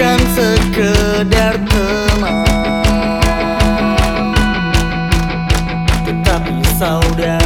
bukan sekedar teman. Tetapi saudara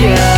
Yeah.